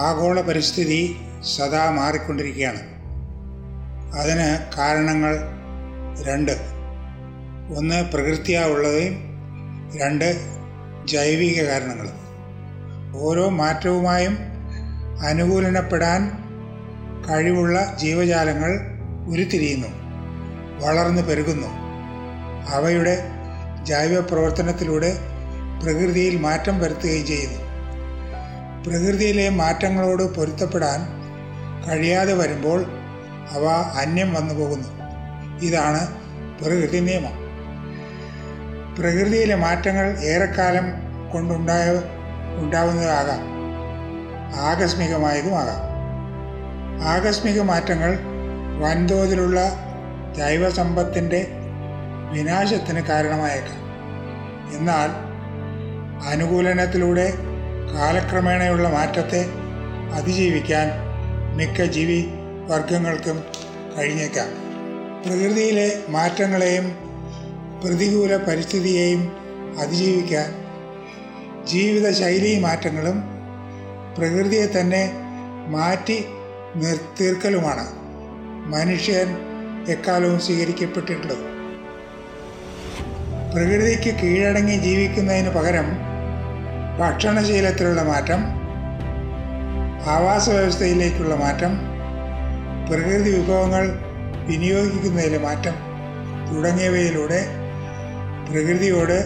ആഗോള പരിസ്ഥിതി സദാ മാറിക്കൊണ്ടിരിക്കുകയാണ്. അതിന് കാരണങ്ങൾ രണ്ട്. ഒന്ന് പ്രകൃതിയാ ഉള്ളതും. രണ്ട് ജൈവിക കാരണങ്ങൾ. ഓരോ മാറ്റവുമായും അനുകൂലനപ്പെടാൻ കഴിവുള്ള ജീവജാലങ്ങൾ ഉരുത്തിരിയുന്നു വളർന്നു പെരുകുന്നു. അവയുടെ ജൈവ പ്രവർത്തനത്തിലൂടെ പ്രകൃതിയിൽ മാറ്റം വരുത്തുകയും ചെയ്യുന്നു. പ്രകൃതിയിലെ മാറ്റങ്ങളോട് പൊരുത്തപ്പെടാൻ കഴിയാതെ വരുമ്പോൾ അവ അന്യം വന്നു പോകുന്നു. ഇതാണ് പ്രകൃതി നിയമം. പ്രകൃതിയിലെ മാറ്റങ്ങൾ ഏറെക്കാലം കൊണ്ടുണ്ടായ ഉണ്ടാവുന്നതാകാം. ആകസ്മികമായതുമാകാം ആകസ്മിക മാറ്റങ്ങൾ വൻതോതിലുള്ള ജൈവസമ്പത്തിന്റെ വിനാശത്തിന് കാരണമായേക്കാം. എന്നാൽ അനുകൂലനത്തിലൂടെ കാലക്രമേണയുള്ള മാറ്റത്തെ അതിജീവിക്കാൻ മിക്ക ജീവി വർഗങ്ങൾക്കും കഴിഞ്ഞേക്കാം. പ്രകൃതിയിലെ മാറ്റങ്ങളെയും പ്രതികൂല പരിസ്ഥിതിയെയും അതിജീവിക്കാൻ ജീവിതശൈലി മാറ്റങ്ങളും പ്രകൃതിയെ തന്നെ മാറ്റി നിർത്തീർക്കലുമാണ് മനുഷ്യൻ എക്കാലവും സ്വീകരിക്കപ്പെട്ടിട്ടുള്ളത്. പ്രകൃതിക്ക് കീഴടങ്ങി ജീവിക്കുന്നതിന് പകരം ഭക്ഷണശീലത്തിലുള്ള മാറ്റം ആവാസ വ്യവസ്ഥയിലേക്കുള്ള മാറ്റം പ്രകൃതി വിഭവങ്ങൾ വിനിയോഗിക്കുന്നതിലെ മാറ്റം തുടങ്ങിയവയിലൂടെ പ്രകൃതിയോട്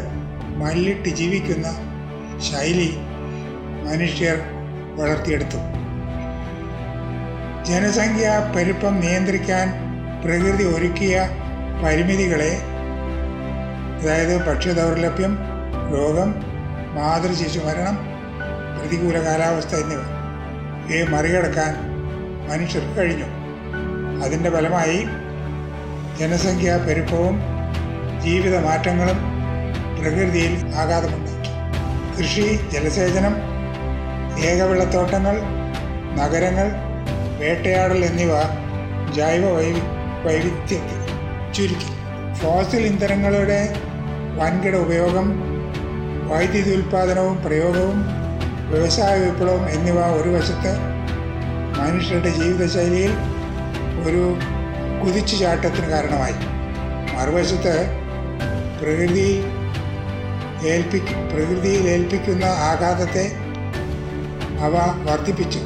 മല്ലിട്ട് ജീവിക്കുന്ന ശൈലി മനുഷ്യർ വളർത്തിയെടുത്തു. ജനസംഖ്യ പെരുപ്പം നിയന്ത്രിക്കാൻ പ്രകൃതി ഒരുക്കിയ പരിമിതികളെ അതായത് ഭക്ഷ്യദൗർലഭ്യം രോഗം മാതൃശിശു മരണം പ്രതികൂല കാലാവസ്ഥ എന്നിവ. ഇവയെ മറികടക്കാൻ മനുഷ്യർക്ക് കഴിഞ്ഞു. അതിന്റെ ഫലമായി ജനസംഖ്യാ പെരുപ്പവും ജീവിത മാറ്റങ്ങളും പ്രകൃതിയിൽ ആഘാതമുണ്ടാക്കി. കൃഷി ജലസേചനം ഏകവിളത്തോട്ടങ്ങൾ നഗരങ്ങൾ വേട്ടയാടൽ എന്നിവ ജൈവ വൈ വൈവിധ്യത്തെ ചുരുക്കി. ഫോസിൽ ഇന്ധനങ്ങളുടെ വൻകിട ഉപയോഗം വൈദ്യുതി ഉൽപ്പാദനവും പ്രയോഗവും വ്യവസായ വിപ്ലവം എന്നിവ ഒരു വശത്ത് മനുഷ്യരുടെ ജീവിതശൈലിയിൽ ഒരു കുതിച്ചുചാട്ടത്തിന് കാരണമായി. മറുവശത്ത് പ്രകൃതി ഏൽപ്പി പ്രകൃതിയിൽ ഏൽപ്പിക്കുന്ന ആഘാതത്തെ അവ വർദ്ധിപ്പിച്ചു.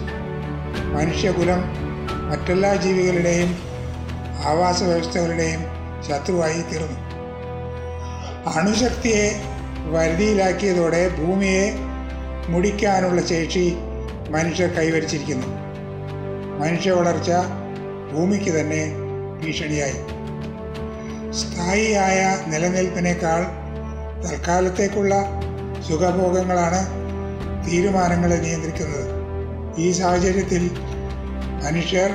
മനുഷ്യകുലം മറ്റെല്ലാ ജീവികളുടെയും ആവാസ വ്യവസ്ഥകളുടെയും ശത്രുവായി തീർന്നു. അണുശക്തിയെ വരുതിയിലാക്കിയതോടെ ഭൂമിയെ മുടിക്കാനുള്ള ശേഷി മനുഷ്യർ കൈവരിച്ചിരിക്കുന്നു. മനുഷ്യ വളർച്ച ഭൂമിക്ക് തന്നെ ഭീഷണിയായി. സ്ഥായിയായ നിലനിൽപ്പിനേക്കാൾ തൽക്കാലത്തേക്കുള്ള സുഖഭോഗങ്ങളാണ് തീരുമാനങ്ങളെ നിയന്ത്രിക്കുന്നത്. ഈ സാഹചര്യത്തിൽ മനുഷ്യർ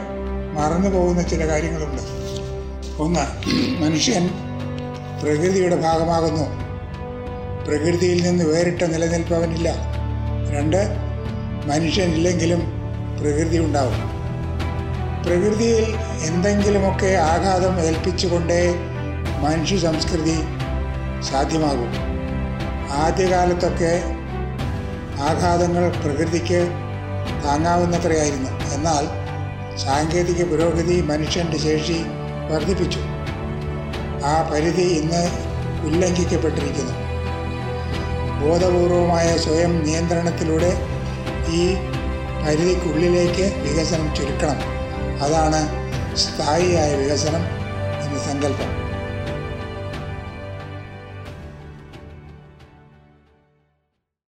മറന്നു പോകുന്ന ചില കാര്യങ്ങളുണ്ട്. ഒന്ന് മനുഷ്യൻ പ്രകൃതിയുടെ ഭാഗമാകുന്നു. പ്രകൃതിയിൽ നിന്ന് വേറിട്ട നിലനിൽപ്പ് അവനില്ല രണ്ട് മനുഷ്യനില്ലെങ്കിലും പ്രകൃതി ഉണ്ടാവും. പ്രകൃതിയിൽ എന്തെങ്കിലുമൊക്കെ ആഘാതം ഏൽപ്പിച്ചുകൊണ്ടേ മനുഷ്യ സംസ്കൃതി സാധ്യമാകും. ആദ്യകാലത്തൊക്കെ ആഘാതങ്ങൾ പ്രകൃതിക്ക് താങ്ങാവുന്നത്രയായിരുന്നു. എന്നാൽ സാങ്കേതിക പുരോഗതി മനുഷ്യന്റെ ശേഷി വർദ്ധിപ്പിച്ചു. ആ പരിധി ഇന്ന് ഉല്ലംഘിക്കപ്പെട്ടിരിക്കുന്നു. ബോധപൂർവമായ സ്വയം നിയന്ത്രണത്തിലൂടെ ഈ പരിധിക്കുള്ളിലേക്ക് വികസനം ചുരുക്കണം. അതാണ് സ്ഥായിയായ വികസനം എന്ന സങ്കല്പം.